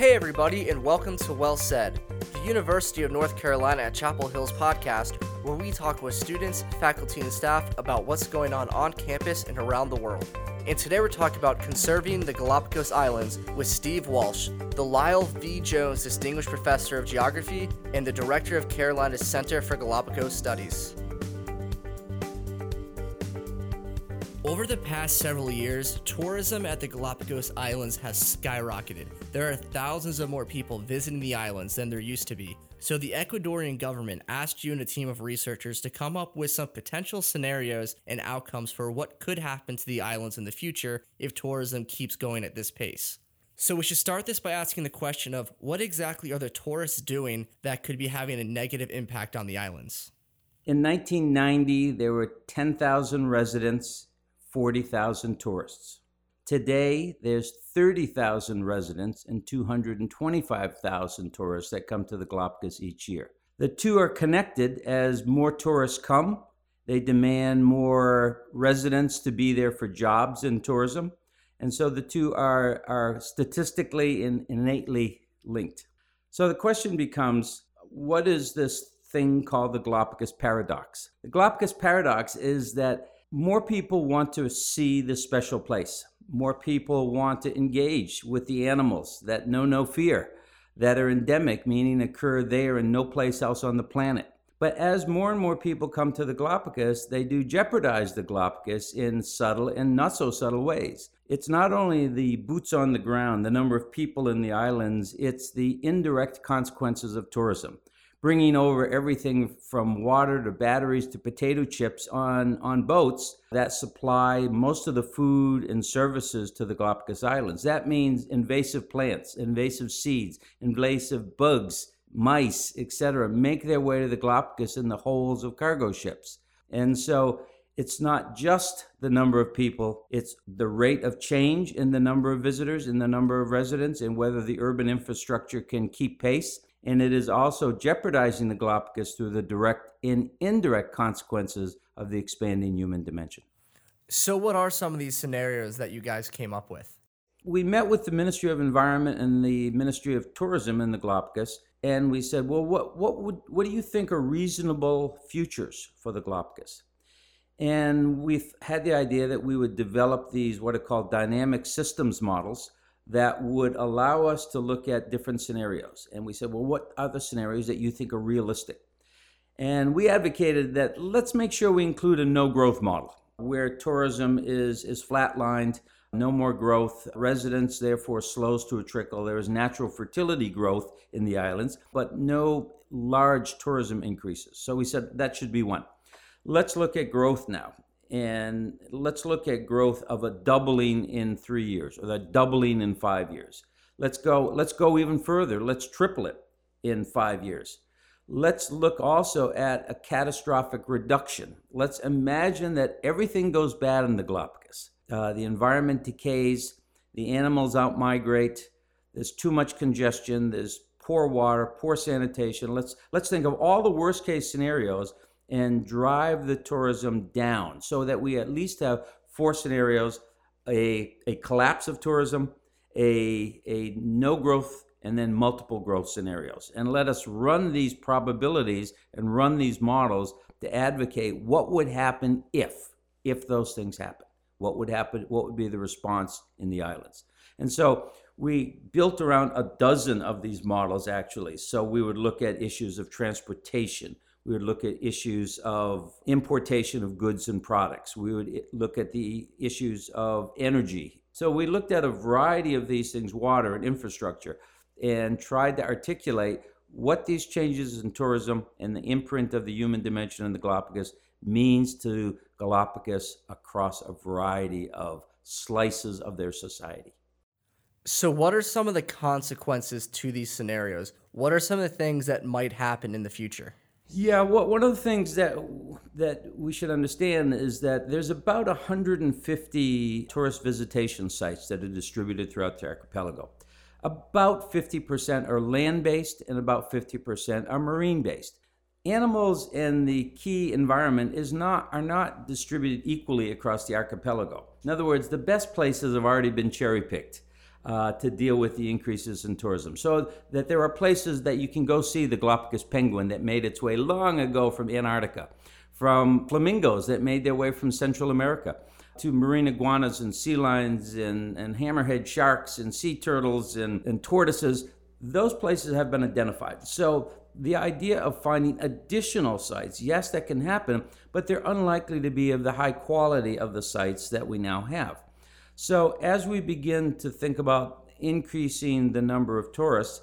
Hey, everybody, and welcome to Well Said, the University of North Carolina at Chapel Hills podcast, where we talk with students, faculty, and staff about what's going on on campus and around the world. And today we're talking about conserving the Galapagos Islands with Steve Walsh, the Lyle V. Jones Distinguished Professor of Geography and the Director of Carolina's Center for Galapagos Studies. Over the past several years, tourism at the Galapagos Islands has skyrocketed. There are thousands of more people visiting the islands than there used to be. So, the Ecuadorian government asked you and a team of researchers to come up with some potential scenarios and outcomes for what could happen to the islands in the future if tourism keeps going at this pace. So, we should start this by asking the question of what exactly are the tourists doing that could be having a negative impact on the islands? In 1990, there were 10,000 residents 40,000 tourists. Today, there's 30,000 residents and 225,000 tourists that come to the Galapagos each year. The two are connected as more tourists come. They demand more residents to be there for jobs in tourism. And so the two are, are statistically and innately linked. So the question becomes what is this thing called the Galapagos paradox? The Galapagos paradox is that more people want to see this special place. More people want to engage with the animals that know no fear, that are endemic, meaning occur there and no place else on the planet. But as more and more people come to the Galapagos, they do jeopardize the Galapagos in subtle and not so subtle ways. It's not only the boots on the ground, the number of people in the islands, it's the indirect consequences of tourism bringing over everything from water to batteries to potato chips on, on boats that supply most of the food and services to the Galapagos Islands. That means invasive plants, invasive seeds, invasive bugs, mice, etc., make their way to the Galapagos in the holds of cargo ships. And so it's not just the number of people, it's the rate of change in the number of visitors, in the number of residents, and whether the urban infrastructure can keep pace and it is also jeopardizing the Galapagos through the direct and indirect consequences of the expanding human dimension. So, what are some of these scenarios that you guys came up with? We met with the Ministry of Environment and the Ministry of Tourism in the Galapagos, and we said, "Well, what what would what do you think are reasonable futures for the Galapagos?" And we've had the idea that we would develop these what are called dynamic systems models that would allow us to look at different scenarios. And we said, well, what are the scenarios that you think are realistic? And we advocated that let's make sure we include a no growth model where tourism is, is flatlined, no more growth. Residents, therefore, slows to a trickle. There is natural fertility growth in the islands, but no large tourism increases. So we said that should be one. Let's look at growth now and let's look at growth of a doubling in three years or a doubling in five years. Let's go let's go even further. Let's triple it in five years. Let's look also at a catastrophic reduction. Let's imagine that everything goes bad in the galapagos. Uh, the environment decays the animals out migrate there's too much congestion there's poor water poor sanitation. Let's let's think of all the worst case scenarios and drive the tourism down so that we at least have four scenarios a, a collapse of tourism, a, a no growth, and then multiple growth scenarios. And let us run these probabilities and run these models to advocate what would happen if, if those things happen. What would happen? What would be the response in the islands? And so we built around a dozen of these models actually. So we would look at issues of transportation, we would look at issues of importation of goods and products. We would look at the issues of energy. So we looked at a variety of these things, water and infrastructure, and tried to articulate what these changes in tourism and the imprint of the human dimension in the Galapagos means to Galapagos across a variety of slices of their society. So, what are some of the consequences to these scenarios? What are some of the things that might happen in the future? Yeah, well, one of the things that that we should understand is that there's about 150 tourist visitation sites that are distributed throughout the archipelago. About 50% are land-based and about 50% are marine-based. Animals and the key environment is not are not distributed equally across the archipelago. In other words, the best places have already been cherry-picked. Uh, to deal with the increases in tourism. So that there are places that you can go see the Galapagos penguin that made its way long ago from Antarctica, from flamingos that made their way from Central America, to marine iguanas and sea lions and, and hammerhead sharks and sea turtles and, and tortoises. Those places have been identified. So the idea of finding additional sites, yes, that can happen, but they're unlikely to be of the high quality of the sites that we now have. So, as we begin to think about increasing the number of tourists,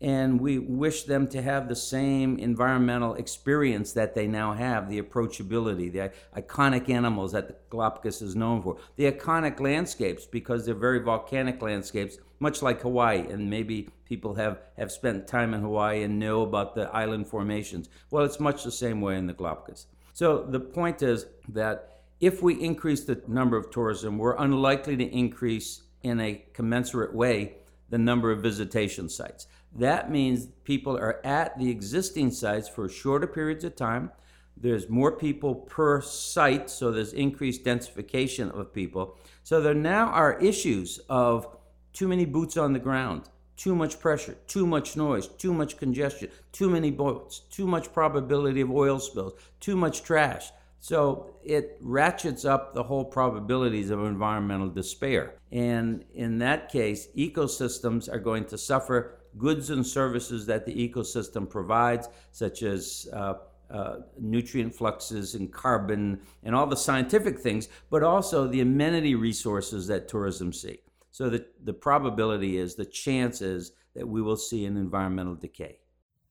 and we wish them to have the same environmental experience that they now have the approachability, the iconic animals that the Galapagos is known for, the iconic landscapes, because they're very volcanic landscapes, much like Hawaii. And maybe people have, have spent time in Hawaii and know about the island formations. Well, it's much the same way in the Galapagos. So the point is that if we increase the number of tourism, we're unlikely to increase in a commensurate way the number of visitation sites. That means people are at the existing sites for shorter periods of time. There's more people per site, so there's increased densification of people. So there now are issues of too many boots on the ground, too much pressure, too much noise, too much congestion, too many boats, too much probability of oil spills, too much trash. So it ratchets up the whole probabilities of environmental despair. And in that case, ecosystems are going to suffer goods and services that the ecosystem provides, such as uh, uh, nutrient fluxes and carbon and all the scientific things, but also the amenity resources that tourism see. So the, the probability is, the chance is that we will see an environmental decay.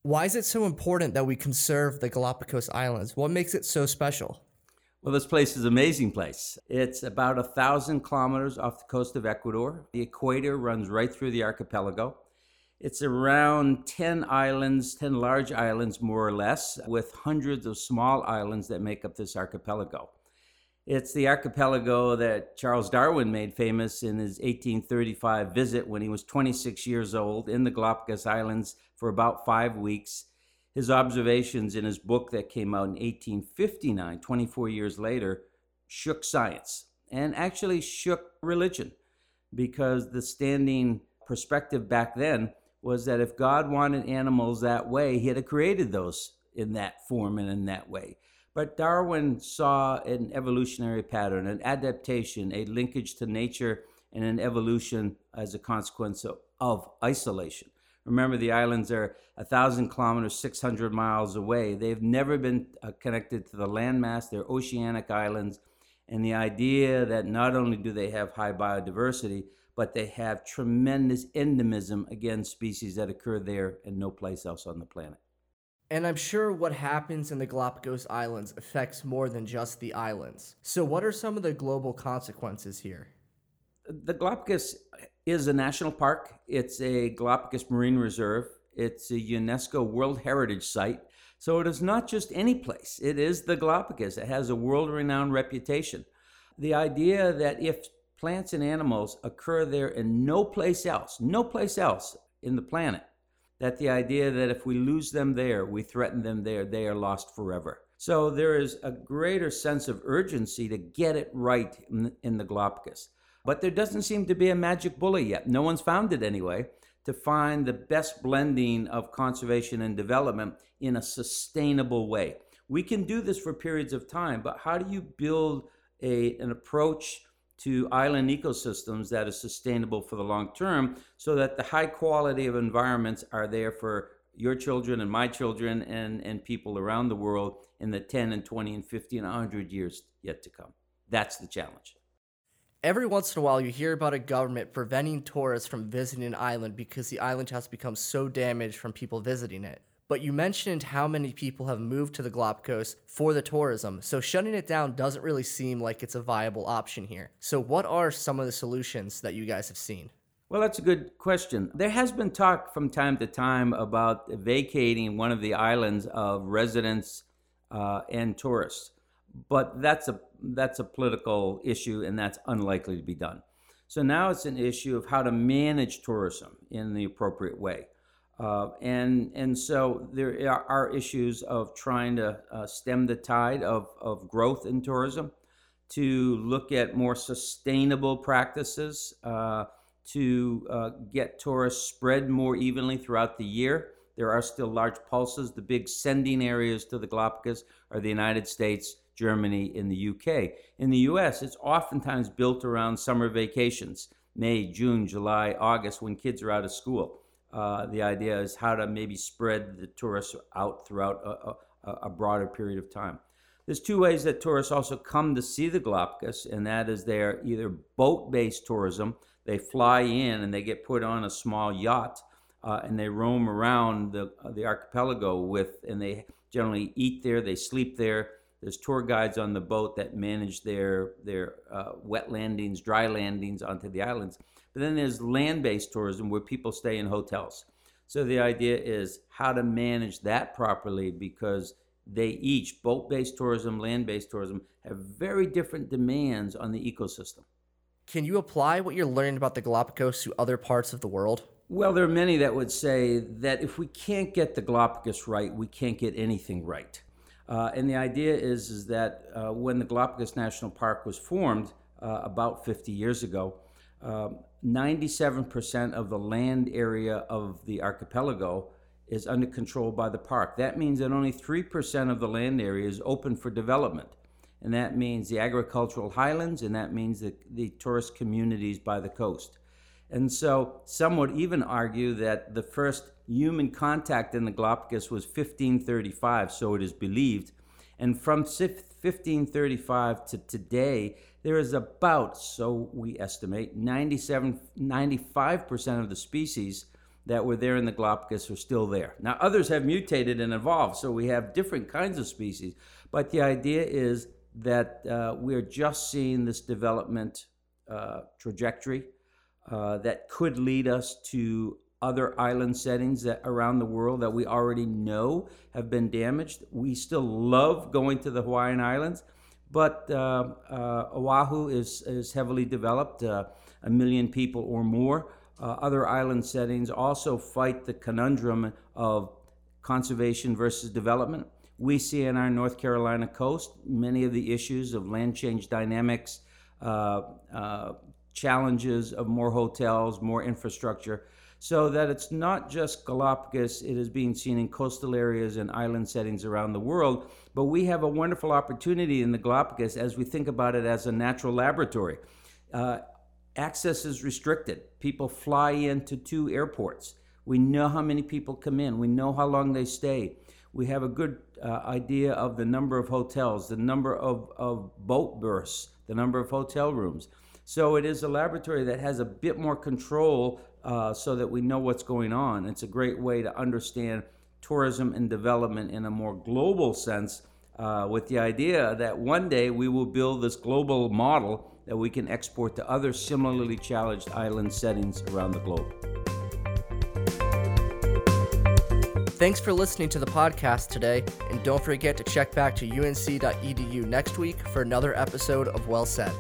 Why is it so important that we conserve the Galapagos Islands? What makes it so special? Well, this place is an amazing place. It's about a thousand kilometers off the coast of Ecuador. The equator runs right through the archipelago. It's around 10 islands, 10 large islands more or less, with hundreds of small islands that make up this archipelago. It's the archipelago that Charles Darwin made famous in his 1835 visit when he was 26 years old in the Galapagos Islands for about five weeks. His observations in his book that came out in 1859, 24 years later, shook science and actually shook religion because the standing perspective back then was that if God wanted animals that way, he had created those in that form and in that way. But Darwin saw an evolutionary pattern, an adaptation, a linkage to nature, and an evolution as a consequence of, of isolation. Remember, the islands are 1,000 kilometers, 600 miles away. They've never been uh, connected to the landmass. They're oceanic islands. And the idea that not only do they have high biodiversity, but they have tremendous endemism against species that occur there and no place else on the planet. And I'm sure what happens in the Galapagos Islands affects more than just the islands. So, what are some of the global consequences here? The Galapagos is a national park, it's a Galapagos Marine Reserve, it's a UNESCO World Heritage Site. So, it is not just any place, it is the Galapagos. It has a world renowned reputation. The idea that if plants and animals occur there and no place else, no place else in the planet, that the idea that if we lose them there, we threaten them there, they are lost forever. So there is a greater sense of urgency to get it right in, the Galapagos. But there doesn't seem to be a magic bullet yet. No one's found it anyway to find the best blending of conservation and development in a sustainable way. We can do this for periods of time, but how do you build a, an approach to island ecosystems that is sustainable for the long term so that the high quality of environments are there for your children and my children and, and people around the world in the 10 and 20 and 50 and 100 years yet to come. That's the challenge. Every once in a while, you hear about a government preventing tourists from visiting an island because the island has become so damaged from people visiting it. But you mentioned how many people have moved to the Galapagos for the tourism, so shutting it down doesn't really seem like it's a viable option here. So, what are some of the solutions that you guys have seen? Well, that's a good question. There has been talk from time to time about vacating one of the islands of residents uh, and tourists, but that's a that's a political issue, and that's unlikely to be done. So now it's an issue of how to manage tourism in the appropriate way. Uh, and and so there are issues of trying to uh, stem the tide of, of growth in tourism, to look at more sustainable practices, uh, to uh, get tourists spread more evenly throughout the year. There are still large pulses. The big sending areas to the Galapagos are the United States, Germany, and the UK. In the US, it's oftentimes built around summer vacations May, June, July, August, when kids are out of school. Uh, the idea is how to maybe spread the tourists out throughout a, a, a broader period of time. There's two ways that tourists also come to see the Galapagos, and that is they're either boat based tourism, they fly in and they get put on a small yacht. Uh, and they roam around the, the archipelago with, and they generally eat there, they sleep there, there's tour guides on the boat that manage their their uh, wet landings, dry landings onto the islands. But then there's land-based tourism where people stay in hotels. So the idea is how to manage that properly because they each boat-based tourism, land-based tourism have very different demands on the ecosystem. Can you apply what you're learning about the Galapagos to other parts of the world? Well, there are many that would say that if we can't get the Galapagos right, we can't get anything right. Uh, and the idea is, is that uh, when the Galapagos National Park was formed uh, about 50 years ago, 97% um, of the land area of the archipelago is under control by the park. That means that only 3% of the land area is open for development. And that means the agricultural highlands, and that means the, the tourist communities by the coast. And so some would even argue that the first human contact in the Galapagos was 1535, so it is believed. And from 1535 to today, there is about, so we estimate, 97, 95% of the species that were there in the Galapagos are still there. Now, others have mutated and evolved, so we have different kinds of species. But the idea is that uh, we're just seeing this development uh, trajectory uh, that could lead us to other island settings that around the world that we already know have been damaged. We still love going to the Hawaiian Islands, but uh, uh, Oahu is, is heavily developed, uh, a million people or more. Uh, other island settings also fight the conundrum of conservation versus development. We see in our North Carolina coast many of the issues of land change dynamics, uh, uh, challenges of more hotels, more infrastructure, so that it's not just Galapagos, it is being seen in coastal areas and island settings around the world. But we have a wonderful opportunity in the Galapagos as we think about it as a natural laboratory. Uh, access is restricted. People fly into two airports. We know how many people come in, we know how long they stay. We have a good uh, idea of the number of hotels, the number of, of boat berths, the number of hotel rooms. So it is a laboratory that has a bit more control uh, so that we know what's going on. It's a great way to understand tourism and development in a more global sense uh, with the idea that one day we will build this global model that we can export to other similarly challenged island settings around the globe. Thanks for listening to the podcast today, and don't forget to check back to unc.edu next week for another episode of Well Said.